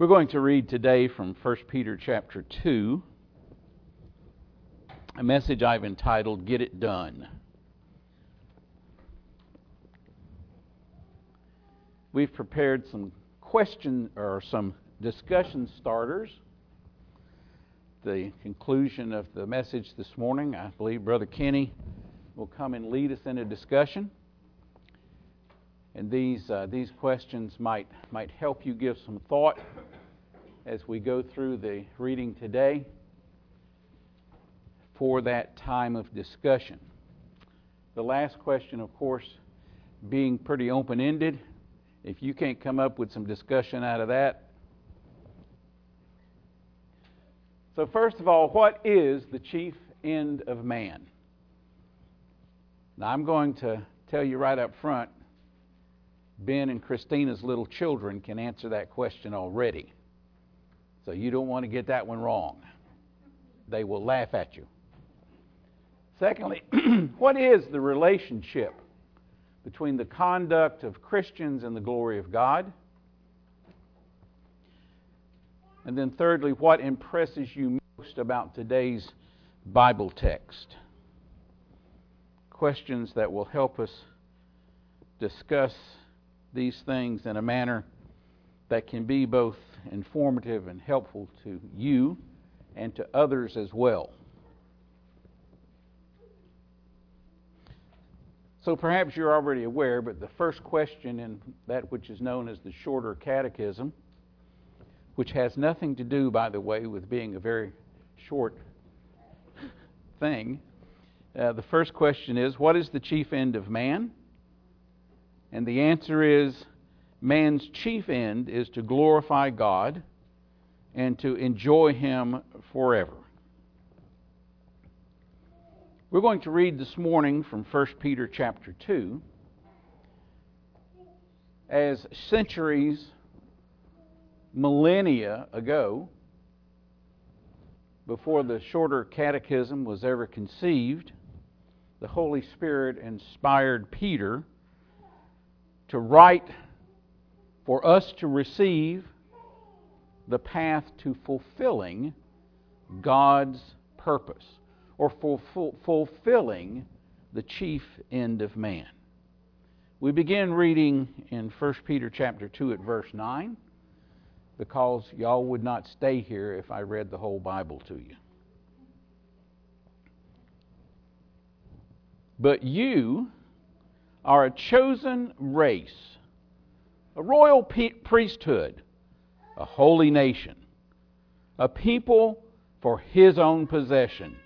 We're going to read today from 1 Peter chapter 2, a message I've entitled Get It Done. We've prepared some question or some discussion starters. The conclusion of the message this morning, I believe Brother Kenny will come and lead us in a discussion. And these, uh, these questions might, might help you give some thought as we go through the reading today for that time of discussion. The last question, of course, being pretty open ended. If you can't come up with some discussion out of that, so first of all, what is the chief end of man? Now, I'm going to tell you right up front Ben and Christina's little children can answer that question already. So you don't want to get that one wrong. They will laugh at you. Secondly, what is the relationship between the conduct of Christians and the glory of God? And then, thirdly, what impresses you most about today's Bible text? Questions that will help us discuss these things in a manner that can be both informative and helpful to you and to others as well. So perhaps you're already aware, but the first question in that which is known as the Shorter Catechism, which has nothing to do, by the way, with being a very short thing, uh, the first question is What is the chief end of man? And the answer is man's chief end is to glorify God and to enjoy Him forever. We're going to read this morning from 1 Peter chapter 2. As centuries, millennia ago, before the shorter catechism was ever conceived, the Holy Spirit inspired Peter to write for us to receive the path to fulfilling God's purpose or fulfilling the chief end of man. We begin reading in 1 Peter chapter 2 at verse 9 because y'all would not stay here if I read the whole Bible to you. But you are a chosen race, a royal priesthood, a holy nation, a people for his own possession,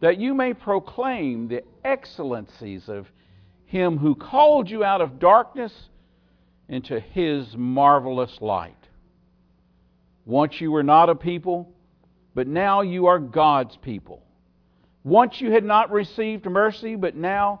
that you may proclaim the excellencies of him who called you out of darkness into his marvelous light. Once you were not a people, but now you are God's people. Once you had not received mercy, but now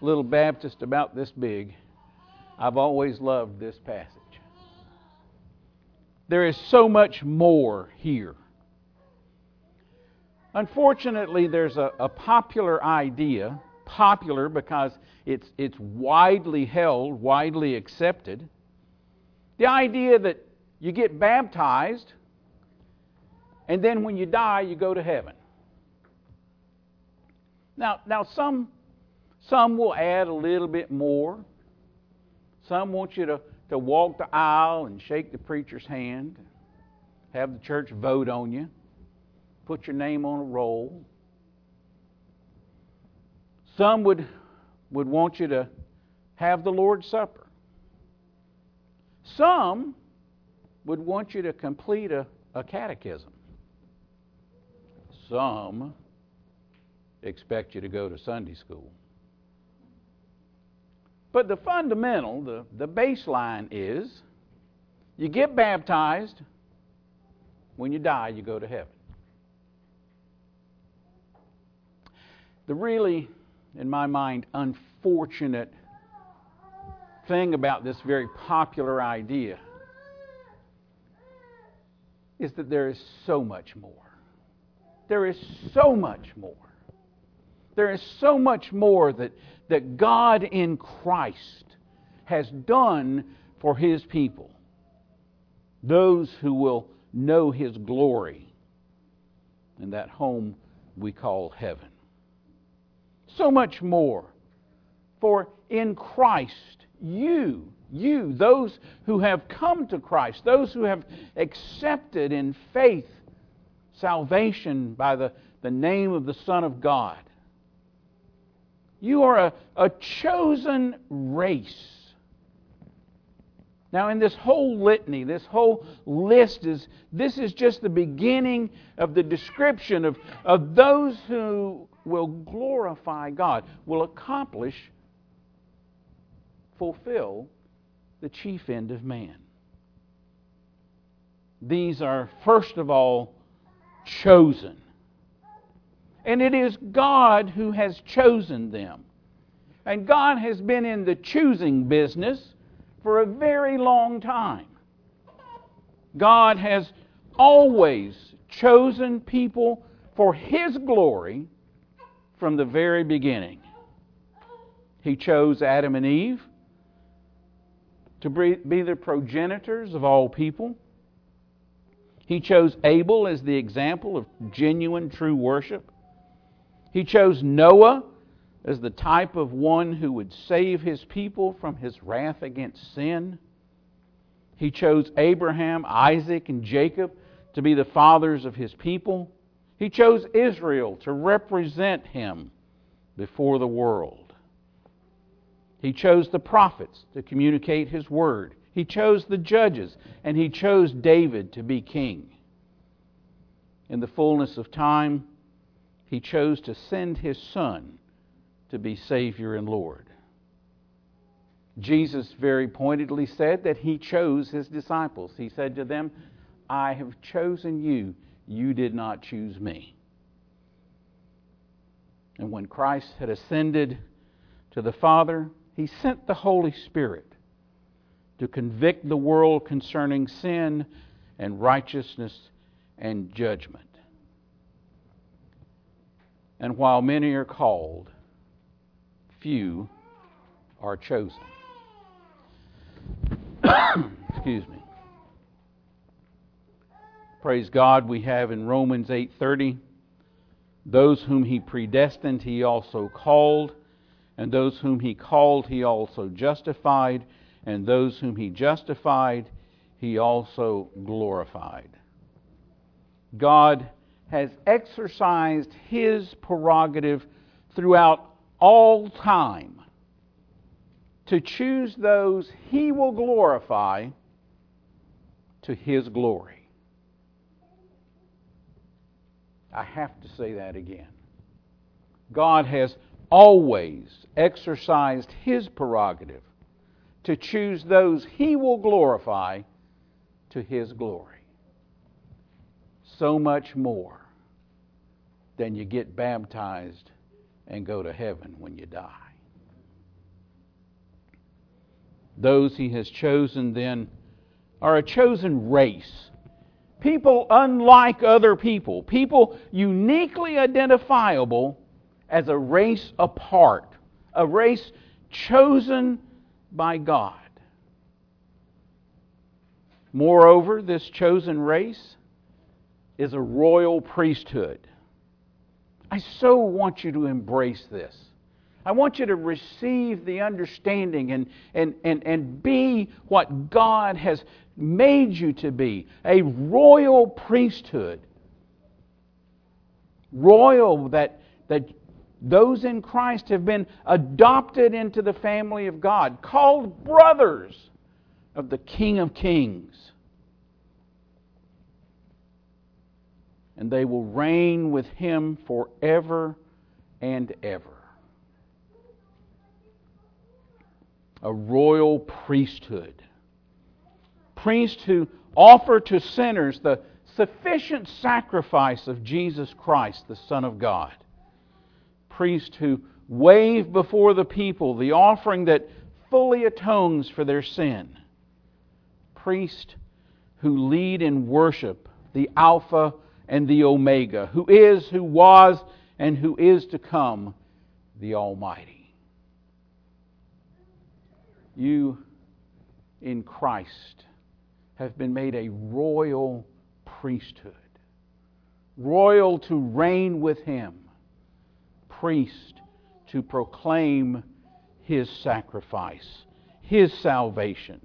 little Baptist about this big, I've always loved this passage. There is so much more here. Unfortunately, there's a, a popular idea, popular because it's, it's widely held, widely accepted. The idea that you get baptized, and then when you die, you go to heaven. Now, now some some will add a little bit more. Some want you to, to walk the aisle and shake the preacher's hand, have the church vote on you, put your name on a roll. Some would, would want you to have the Lord's Supper. Some would want you to complete a, a catechism. Some expect you to go to Sunday school. But the fundamental, the, the baseline is you get baptized, when you die, you go to heaven. The really, in my mind, unfortunate thing about this very popular idea is that there is so much more. There is so much more. There is so much more that, that God in Christ has done for His people, those who will know His glory in that home we call heaven. So much more. For in Christ, you, you, those who have come to Christ, those who have accepted in faith salvation by the, the name of the Son of God, you are a, a chosen race. Now, in this whole litany, this whole list is this is just the beginning of the description of, of those who will glorify God, will accomplish, fulfill the chief end of man. These are, first of all, chosen. And it is God who has chosen them. And God has been in the choosing business for a very long time. God has always chosen people for His glory from the very beginning. He chose Adam and Eve to be the progenitors of all people. He chose Abel as the example of genuine, true worship. He chose Noah as the type of one who would save his people from his wrath against sin. He chose Abraham, Isaac, and Jacob to be the fathers of his people. He chose Israel to represent him before the world. He chose the prophets to communicate his word. He chose the judges, and he chose David to be king. In the fullness of time, he chose to send his Son to be Savior and Lord. Jesus very pointedly said that he chose his disciples. He said to them, I have chosen you, you did not choose me. And when Christ had ascended to the Father, he sent the Holy Spirit to convict the world concerning sin and righteousness and judgment. And while many are called, few are chosen. Excuse me. Praise God, we have in Romans 8:30 those whom he predestined he also called, and those whom he called he also justified, and those whom he justified he also glorified. God has exercised his prerogative throughout all time to choose those he will glorify to his glory. I have to say that again. God has always exercised his prerogative to choose those he will glorify to his glory so much more than you get baptized and go to heaven when you die. Those he has chosen then are a chosen race. People unlike other people, people uniquely identifiable as a race apart, a race chosen by God. Moreover, this chosen race is a royal priesthood. I so want you to embrace this. I want you to receive the understanding and, and, and, and be what God has made you to be a royal priesthood. Royal, that, that those in Christ have been adopted into the family of God, called brothers of the King of Kings. And they will reign with him forever and ever. A royal priesthood. Priests who offer to sinners the sufficient sacrifice of Jesus Christ, the Son of God. Priest who wave before the people the offering that fully atones for their sin. Priest who lead in worship the Alpha and the Omega, who is, who was, and who is to come, the Almighty. You in Christ have been made a royal priesthood, royal to reign with Him, priest to proclaim His sacrifice, His salvation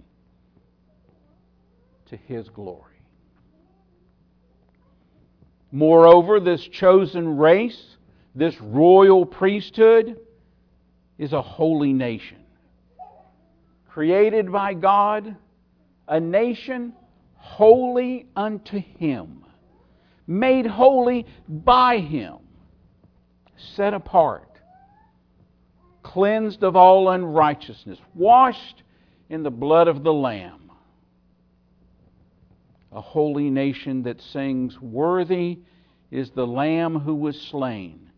to His glory. Moreover, this chosen race, this royal priesthood, is a holy nation. Created by God, a nation holy unto Him, made holy by Him, set apart, cleansed of all unrighteousness, washed in the blood of the Lamb a holy nation that sings, Worthy is the Lamb who was slain,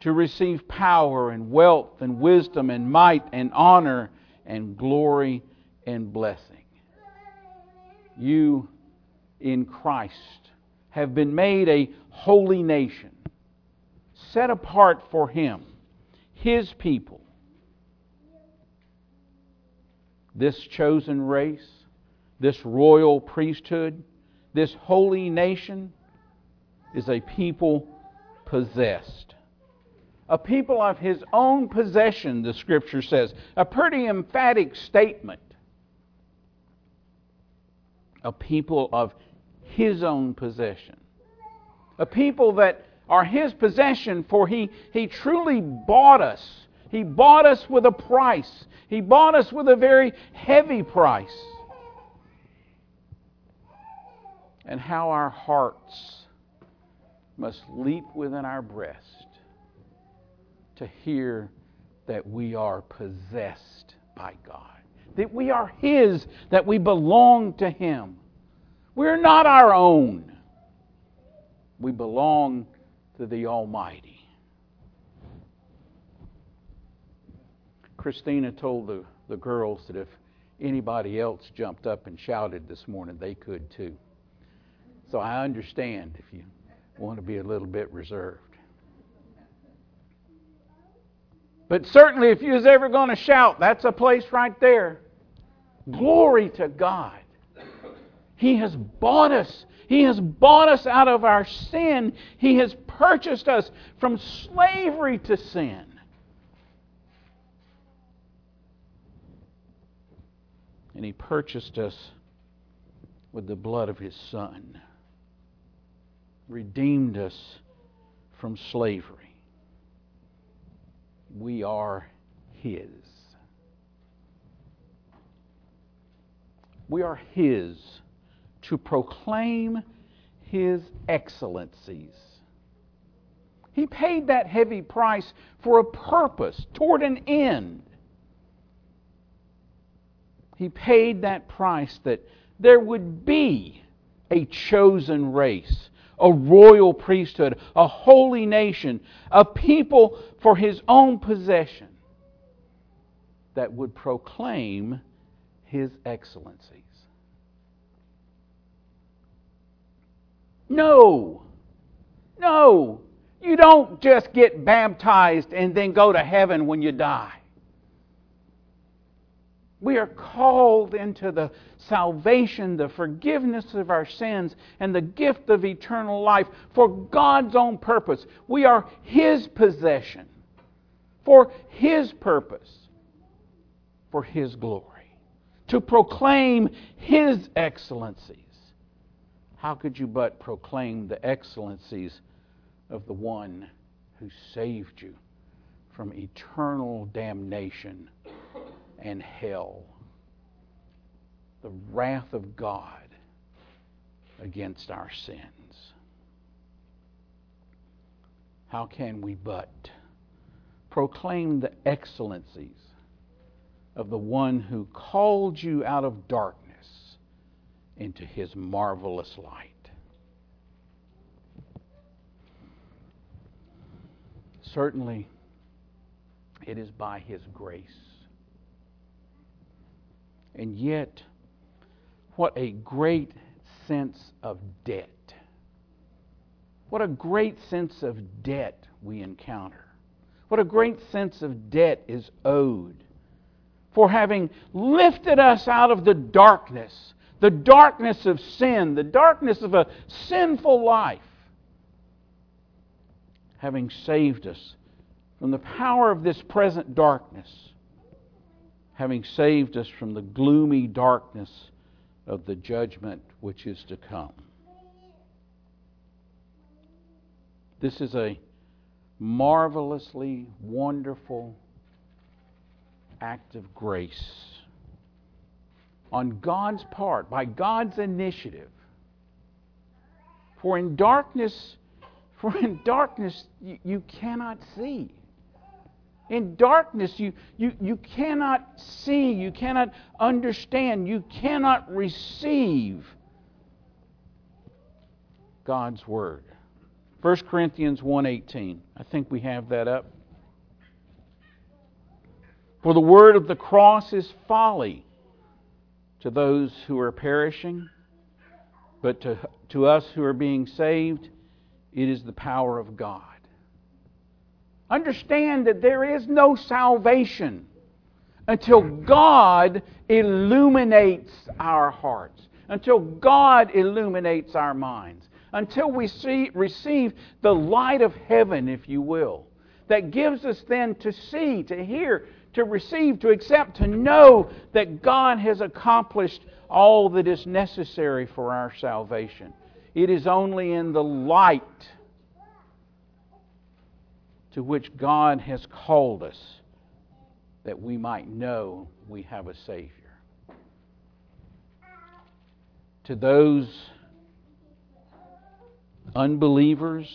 to receive power and wealth and wisdom and might and honor and glory and blessing. You in Christ have been made a holy nation, set apart for Him, His people. This chosen race this royal priesthood, this holy nation, is a people possessed. A people of his own possession, the scripture says. A pretty emphatic statement. A people of his own possession. A people that are his possession, for he, he truly bought us. He bought us with a price. He bought us with a very heavy price. And how our hearts must leap within our breast to hear that we are possessed by God, that we are His, that we belong to Him. We're not our own, we belong to the Almighty. Christina told the, the girls that if anybody else jumped up and shouted this morning, they could too. So I understand if you want to be a little bit reserved. But certainly, if you was ever going to shout, that's a place right there. Glory to God. He has bought us. He has bought us out of our sin. He has purchased us from slavery to sin. And He purchased us with the blood of His Son redeemed us from slavery. We are His. We are His to proclaim His excellencies. He paid that heavy price for a purpose, toward an end. He paid that price that there would be a chosen race a royal priesthood, a holy nation, a people for his own possession that would proclaim his excellencies. No, no, you don't just get baptized and then go to heaven when you die. We are called into the salvation, the forgiveness of our sins, and the gift of eternal life for God's own purpose. We are His possession for His purpose, for His glory, to proclaim His excellencies. How could you but proclaim the excellencies of the one who saved you from eternal damnation? and hell, the wrath of God against our sins. How can we but proclaim the excellencies of the one who called you out of darkness into his marvelous light? Certainly, it is by his grace and yet, what a great sense of debt. What a great sense of debt we encounter. What a great sense of debt is owed for having lifted us out of the darkness, the darkness of sin, the darkness of a sinful life, having saved us from the power of this present darkness, having saved us from the gloomy darkness of the judgment which is to come. This is a marvelously wonderful act of grace on God's part, by God's initiative. For in darkness, for in darkness you, you cannot see. In darkness, you, you, you cannot see, you cannot understand, you cannot receive God's Word. 1 Corinthians 1:18. I think we have that up. For the word of the cross is folly to those who are perishing, but to, to us who are being saved, it is the power of God. Understand that there is no salvation until God illuminates our hearts, until God illuminates our minds, until we see, receive the light of heaven, if you will, that gives us then to see, to hear, to receive, to accept, to know that God has accomplished all that is necessary for our salvation. It is only in the light to which God has called us that we might know we have a Savior. To those unbelievers,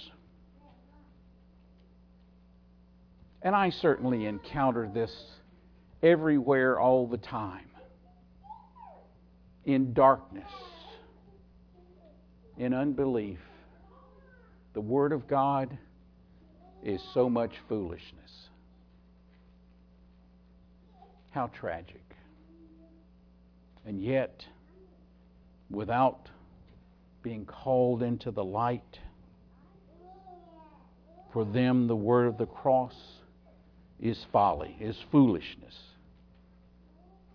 and I certainly encounter this everywhere all the time in darkness, in unbelief. The Word of God is so much foolishness. How tragic. And yet, without being called into the light, for them the word of the cross is folly, is foolishness,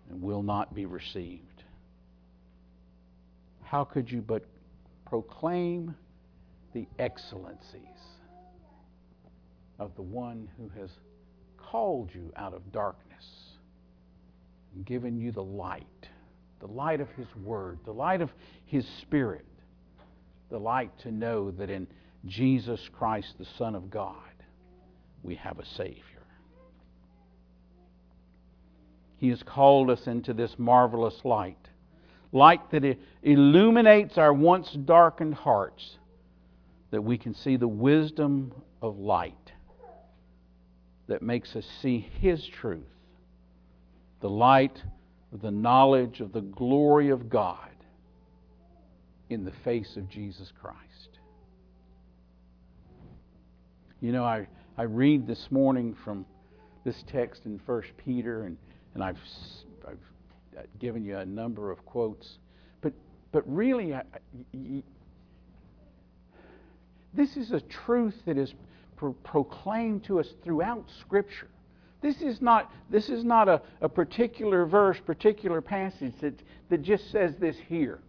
and will not be received. How could you but proclaim the excellencies of the one who has called you out of darkness and given you the light, the light of His Word, the light of His Spirit, the light to know that in Jesus Christ, the Son of God, we have a Savior. He has called us into this marvelous light, light that illuminates our once darkened hearts, that we can see the wisdom of light that makes us see His truth, the light of the knowledge of the glory of God in the face of Jesus Christ. You know, I, I read this morning from this text in 1 Peter, and, and I've, I've given you a number of quotes. But, but really, I, I, this is a truth that is pro- proclaimed to us throughout Scripture. This is not, this is not a, a particular verse, particular passage that, that just says this here.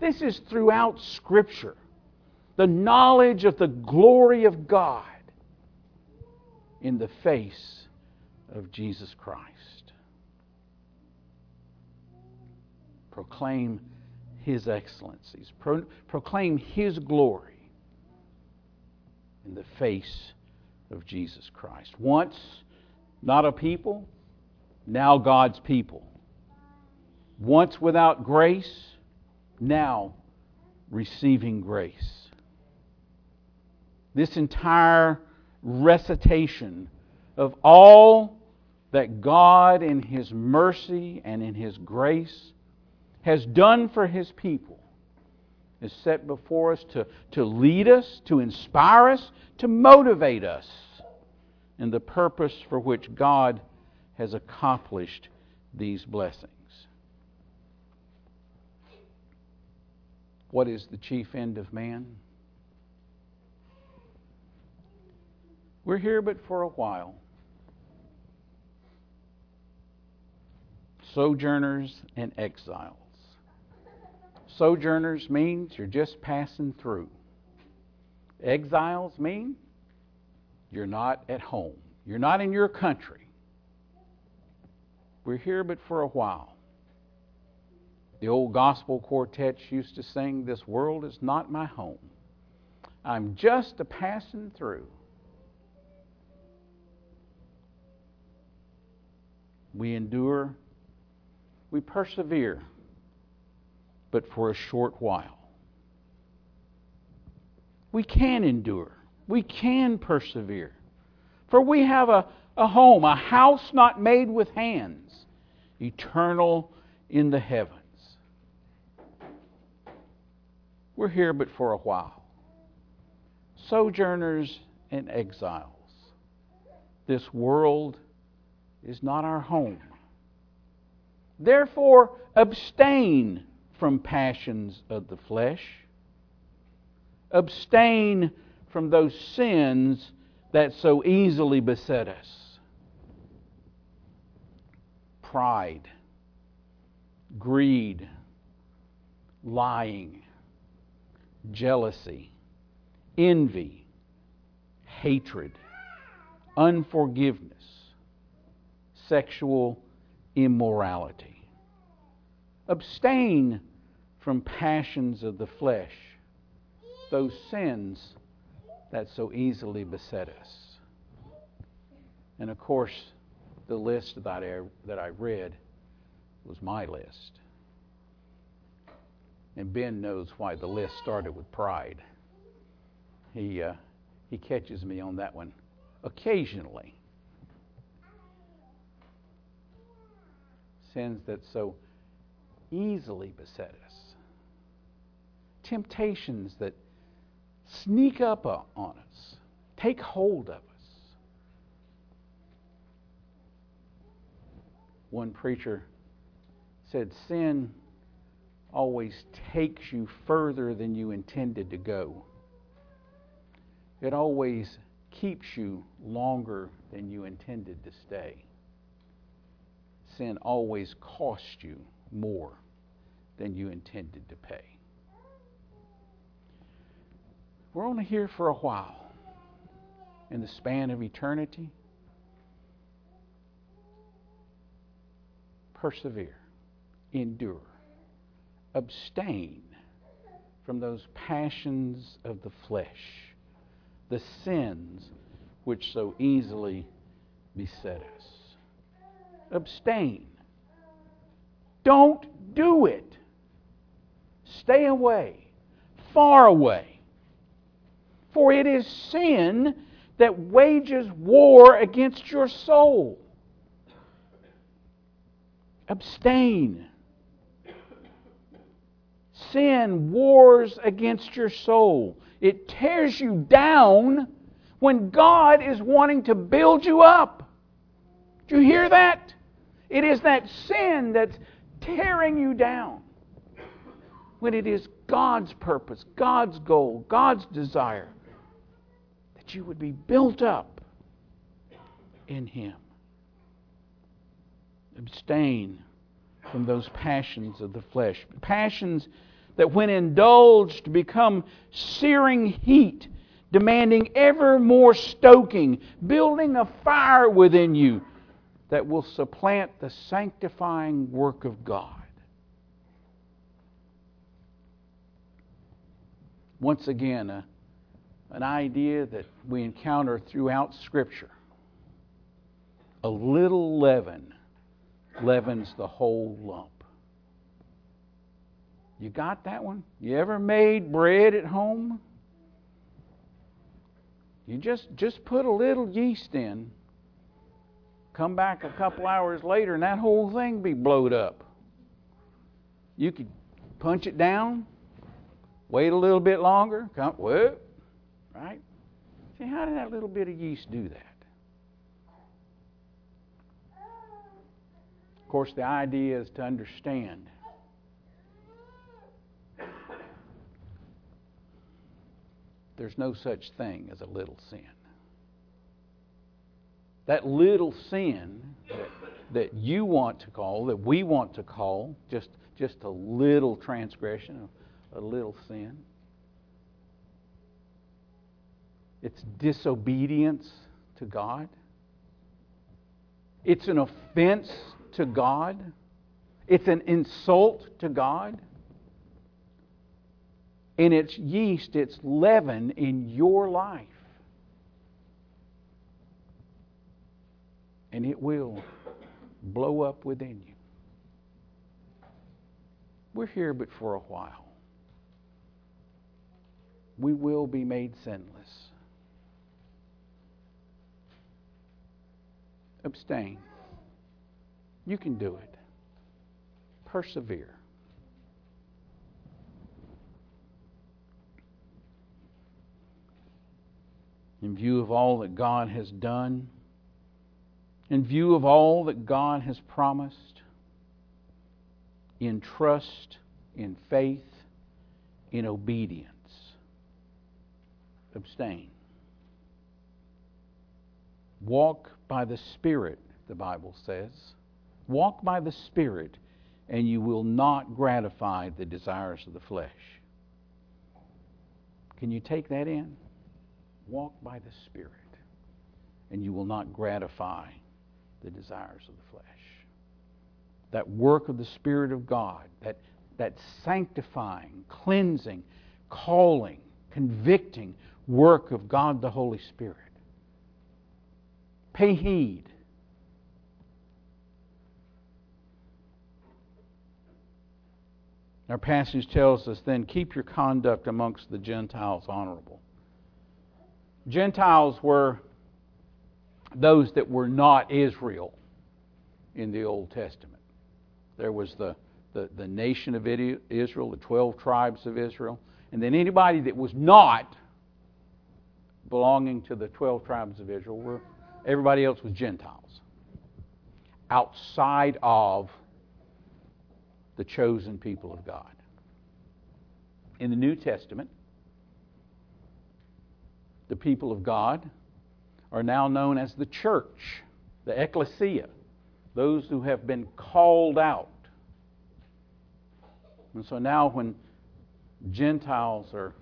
This is throughout Scripture. The knowledge of the glory of God in the face of Jesus Christ. Proclaim His excellencies, Pro- proclaim His glory in the face of Jesus Christ. Once not a people, now God's people. Once without grace, now receiving grace. This entire recitation of all that God, in His mercy and in His grace, has done for His people is set before us to, to lead us, to inspire us, to motivate us and the purpose for which God has accomplished these blessings. What is the chief end of man? We're here but for a while. Sojourners and exiles. Sojourners means you're just passing through. Exiles mean you're not at home. You're not in your country. We're here but for a while. The old gospel quartets used to sing, This world is not my home. I'm just a passing through. We endure, we persevere, but for a short while. We can endure, we can persevere, for we have a, a home, a house not made with hands, eternal in the heavens. We're here but for a while. Sojourners and exiles. This world is not our home. Therefore, abstain from passions of the flesh. Abstain from those sins that so easily beset us pride, greed, lying, jealousy, envy, hatred, unforgiveness sexual immorality. Abstain from passions of the flesh, those sins that so easily beset us. And of course, the list that I, that I read was my list. And Ben knows why the list started with pride. He, uh, he catches me on that one occasionally. sins that so easily beset us, temptations that sneak up on us, take hold of us. One preacher said, Sin always takes you further than you intended to go. It always keeps you longer than you intended to stay sin always costs you more than you intended to pay. We're only here for a while. In the span of eternity, persevere, endure, abstain from those passions of the flesh, the sins which so easily beset us abstain. Don't do it. Stay away, far away. For it is sin that wages war against your soul. Abstain. Sin wars against your soul. It tears you down when God is wanting to build you up. Do you hear that? It is that sin that's tearing you down. When it is God's purpose, God's goal, God's desire you would be built up in Him. Abstain from those passions of the flesh. Passions that, when indulged, become searing heat, demanding ever more stoking, building a fire within you that will supplant the sanctifying work of God. Once again, a, an idea that we encounter throughout Scripture. A little leaven leavens the whole lump. You got that one? You ever made bread at home? You just just put a little yeast in Come back a couple hours later and that whole thing be blowed up. You could punch it down, wait a little bit longer, come whoop, right? See, how did that little bit of yeast do that? Of course, the idea is to understand. There's no such thing as a little sin. That little sin that, that you want to call, that we want to call, just, just a little transgression, a little sin It's disobedience to God. It's an offense to God. It's an insult to God. And it's yeast, it's leaven in your life. And it will blow up within you. We're here but for a while. We will be made sinless. Abstain. You can do it. Persevere. In view of all that God has done, in view of all that God has promised, in trust, in faith, in obedience, abstain. Walk by the Spirit, the Bible says. Walk by the Spirit, and you will not gratify the desires of the flesh. Can you take that in? Walk by the Spirit, and you will not gratify the desires of the flesh. That work of the Spirit of God, that, that sanctifying, cleansing, calling, convicting work of God the Holy Spirit. Pay heed. Our passage tells us then keep your conduct amongst the Gentiles honorable. Gentiles were those that were not Israel in the Old Testament. There was the, the, the nation of Israel, the 12 tribes of Israel, and then anybody that was not belonging to the 12 tribes of Israel were everybody else was Gentiles outside of the chosen people of God. In the New Testament, the people of God are now known as the church, the ecclesia, those who have been called out. And so now, when Gentiles are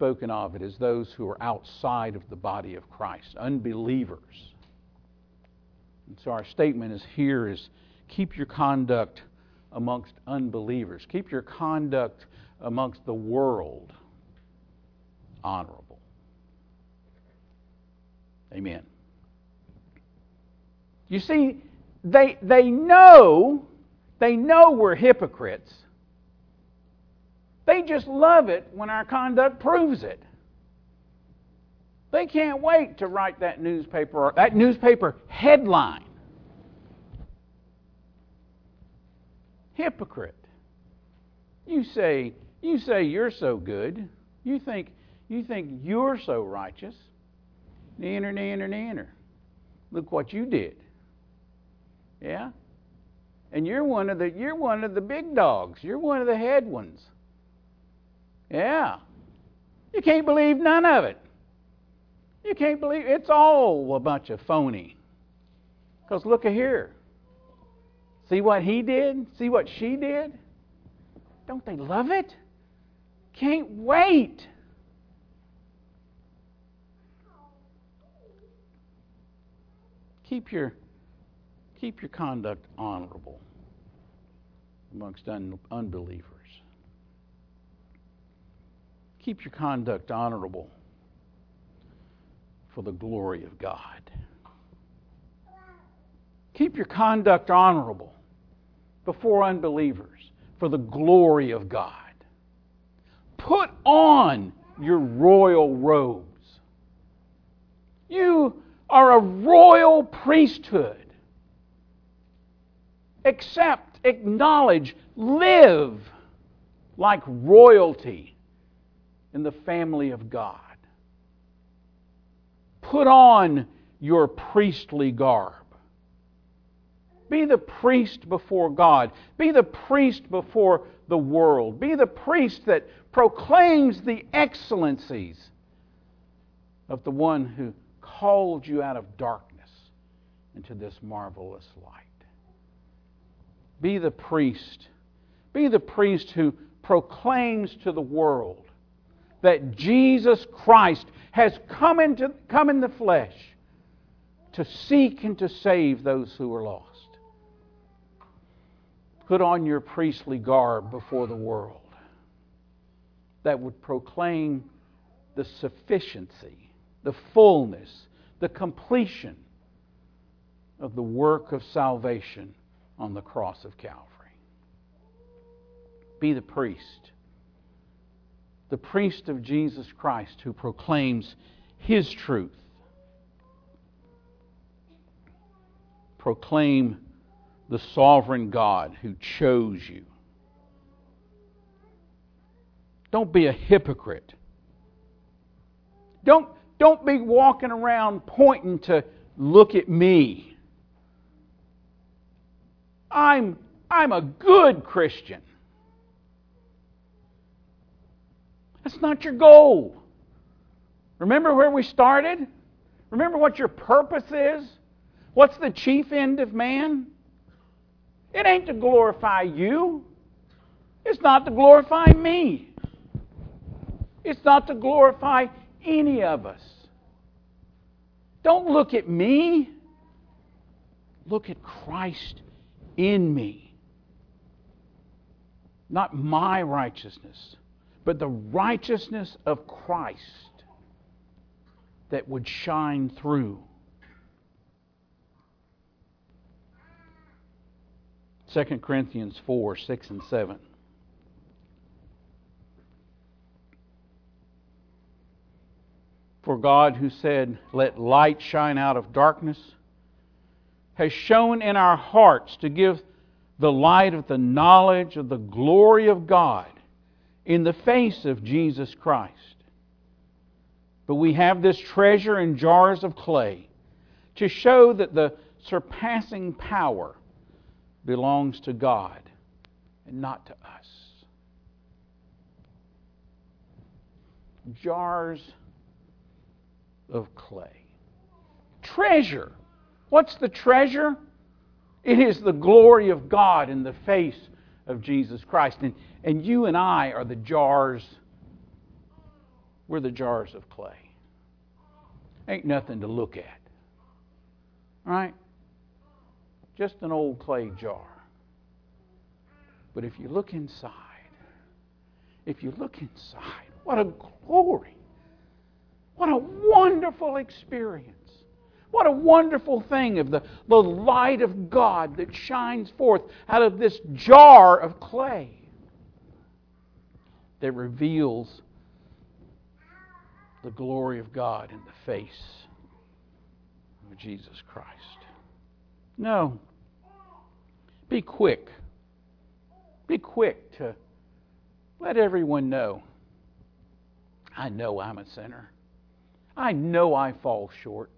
spoken of, it as those who are outside of the body of Christ, unbelievers. And so our statement is here is keep your conduct amongst unbelievers. Keep your conduct amongst the world honorable. Amen. You see, they, they know, they know we're hypocrites. They just love it when our conduct proves it. They can't wait to write that newspaper that newspaper headline. Hypocrite. You say you say you're so good. You think you think you're so righteous. Nanner, nanner, nanner. Look what you did. Yeah? And you're one of the you're one of the big dogs. You're one of the head ones. Yeah. You can't believe none of it. You can't believe it's all a bunch of phony. Because look at here. See what he did? See what she did? Don't they love it? Can't wait. Keep your keep your conduct honorable amongst un- unbelievers. Keep your conduct honorable for the glory of God. Keep your conduct honorable before unbelievers for the glory of God. Put on your royal robes. You are a royal priesthood. Accept, acknowledge, live like royalty in the family of God. Put on your priestly garb. Be the priest before God. Be the priest before the world. Be the priest that proclaims the excellencies of the one who called you out of darkness into this marvelous light. Be the priest. Be the priest who proclaims to the world that Jesus Christ has come, into, come in the flesh to seek and to save those who are lost. Put on your priestly garb before the world that would proclaim the sufficiency, the fullness, the completion of the work of salvation on the cross of Calvary. Be the priest, the priest of Jesus Christ who proclaims his truth. Proclaim the sovereign God who chose you. Don't be a hypocrite. Don't, don't be walking around pointing to look at me. I'm, I'm a good Christian. That's not your goal. Remember where we started? Remember what your purpose is? What's the chief end of man? It ain't to glorify you. It's not to glorify me. It's not to glorify any of us. Don't look at me. Look at Christ in me. Not my righteousness, but the righteousness of Christ that would shine through. 2 Corinthians 4 6 and 7. For God, who said, Let light shine out of darkness, has shown in our hearts to give the light of the knowledge of the glory of God in the face of Jesus Christ. But we have this treasure in jars of clay to show that the surpassing power belongs to God and not to us. Jars of clay. Treasure. What's the treasure? It is the glory of God in the face of Jesus Christ. And, and you and I are the jars, we're the jars of clay. Ain't nothing to look at. Right? Just an old clay jar. But if you look inside, if you look inside, what a glory what a wonderful experience. What a wonderful thing of the, the light of God that shines forth out of this jar of clay that reveals the glory of God in the face of Jesus Christ. No. Be quick. Be quick to let everyone know I know I'm a sinner. I know I fall short.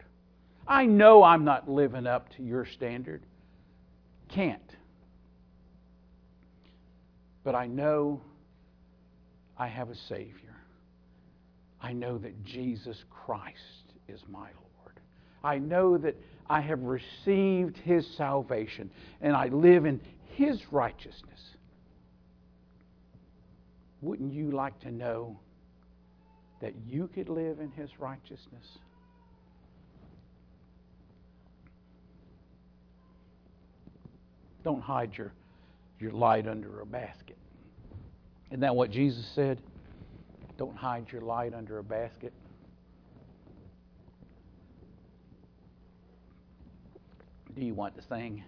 I know I'm not living up to your standard. Can't. But I know I have a Savior. I know that Jesus Christ is my Lord. I know that I have received His salvation and I live in His righteousness. Wouldn't you like to know that you could live in his righteousness? Don't hide your, your light under a basket. Isn't that what Jesus said? Don't hide your light under a basket. Do you want to sing?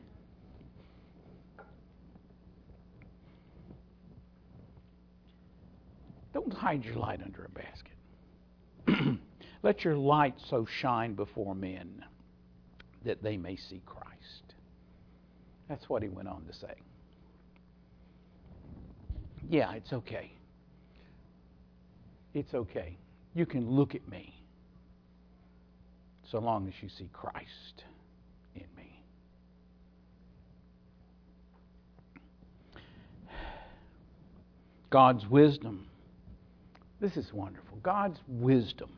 Don't hide your light under a basket. Let your light so shine before men that they may see Christ. That's what he went on to say. Yeah, it's okay. It's okay. You can look at me so long as you see Christ in me. God's wisdom. This is wonderful. God's wisdom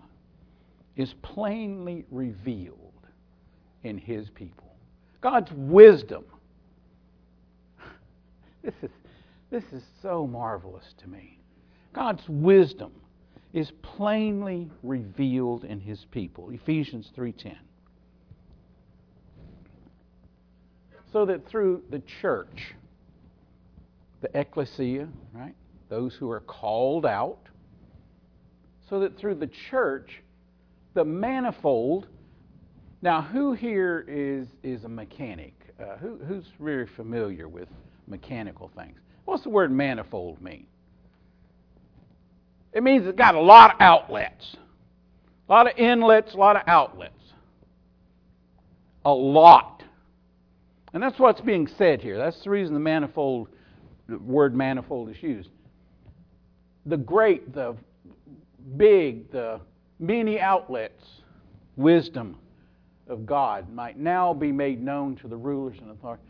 is plainly revealed in his people. God's wisdom this is, this is so marvelous to me. God's wisdom is plainly revealed in His people. Ephesians 3:10. So that through the church, the ecclesia, right? Those who are called out, so that through the church, the manifold. Now, who here is is a mechanic? Uh, who, who's very familiar with mechanical things? What's the word manifold mean? It means it's got a lot of outlets, a lot of inlets, a lot of outlets, a lot. And that's what's being said here. That's the reason the manifold the word manifold is used. The great, the big, the many outlets, wisdom of God might now be made known to the rulers and authorities.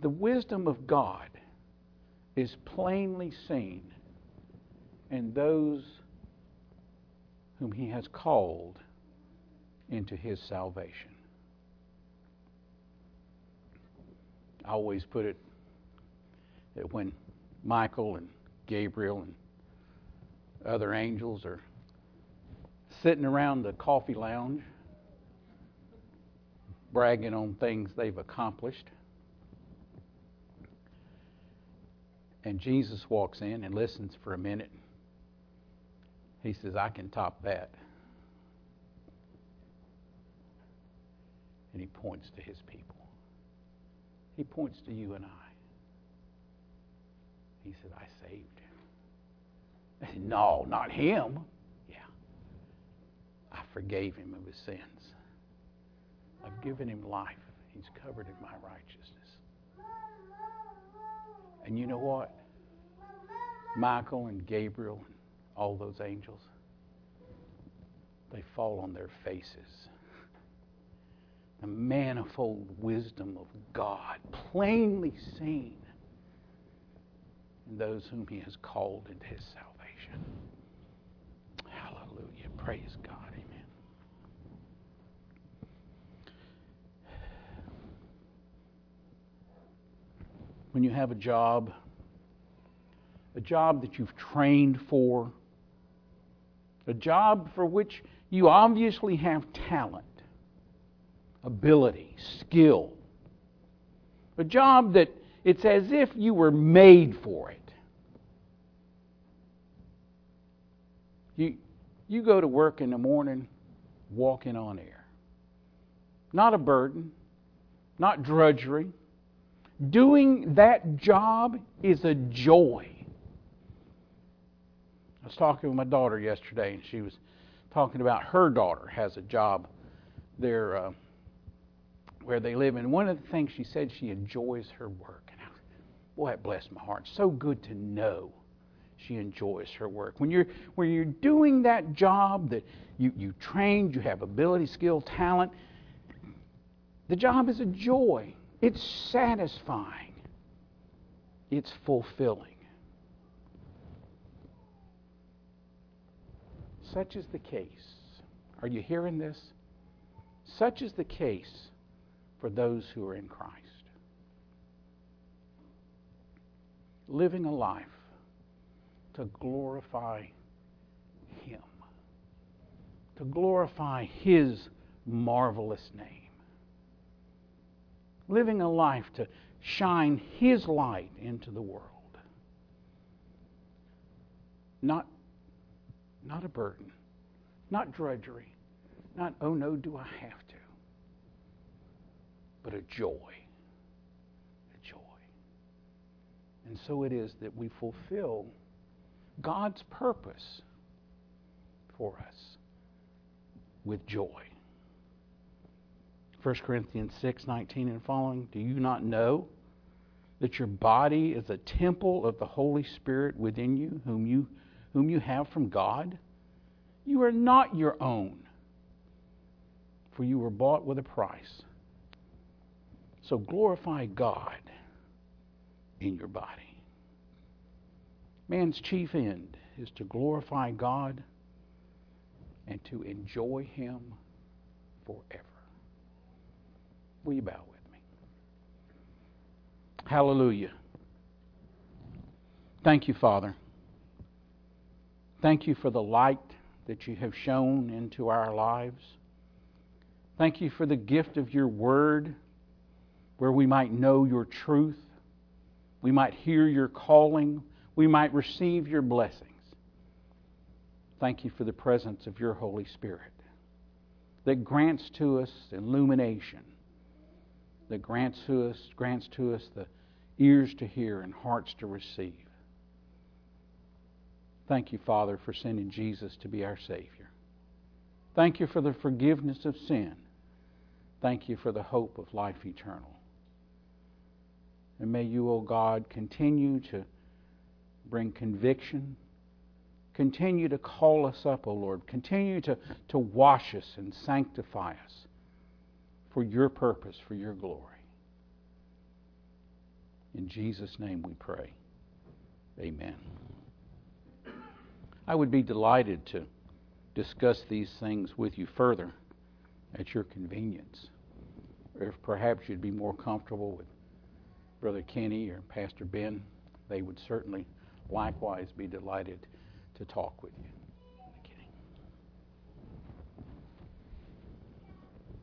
The wisdom of God is plainly seen in those whom He has called into His salvation. I always put it that when Michael and Gabriel and other angels are sitting around the coffee lounge bragging on things they've accomplished. And Jesus walks in and listens for a minute. He says, I can top that. And he points to his people. He points to you and I. He said, I saved him. I said, No, not him. Yeah. I forgave him of his sins. I've given him life. He's covered in my righteousness. And you know what? Michael and Gabriel and all those angels, they fall on their faces the manifold wisdom of God plainly seen in those whom He has called into His salvation. Hallelujah. Praise God. Amen. When you have a job, a job that you've trained for, a job for which you obviously have talent, ability, skill. A job that it's as if you were made for it. You, you go to work in the morning walking on air. Not a burden, not drudgery. Doing that job is a joy. I was talking with my daughter yesterday, and she was talking about her daughter has a job there. Uh, where they live. And one of the things she said, she enjoys her work. And I, boy, blessed my heart. So good to know she enjoys her work. When you're when you're doing that job that you, you trained, you have ability, skill, talent, the job is a joy. It's satisfying. It's fulfilling. Such is the case. Are you hearing this? Such is the case for those who are in Christ. Living a life to glorify Him, to glorify His marvelous name. Living a life to shine His light into the world. Not, not a burden, not drudgery, not, oh no, do I have to? but a joy. A joy. And so it is that we fulfill God's purpose for us with joy. 1 Corinthians 6 19 and following. Do you not know that your body is a temple of the Holy Spirit within you, whom you, whom you have from God? You are not your own, for you were bought with a price. So glorify God in your body. Man's chief end is to glorify God and to enjoy Him forever. Will you bow with me? Hallelujah. Thank you, Father. Thank you for the light that you have shown into our lives. Thank you for the gift of your word where we might know your truth, we might hear your calling, we might receive your blessings. Thank you for the presence of your Holy Spirit that grants to us illumination, that grants to us, grants to us the ears to hear and hearts to receive. Thank you, Father, for sending Jesus to be our Savior. Thank you for the forgiveness of sin. Thank you for the hope of life eternal. And may you, O oh God, continue to bring conviction. Continue to call us up, O oh Lord. Continue to, to wash us and sanctify us for your purpose, for your glory. In Jesus' name we pray. Amen. I would be delighted to discuss these things with you further at your convenience. Or if perhaps you'd be more comfortable with Brother Kenny or Pastor Ben, they would certainly likewise be delighted to talk with you.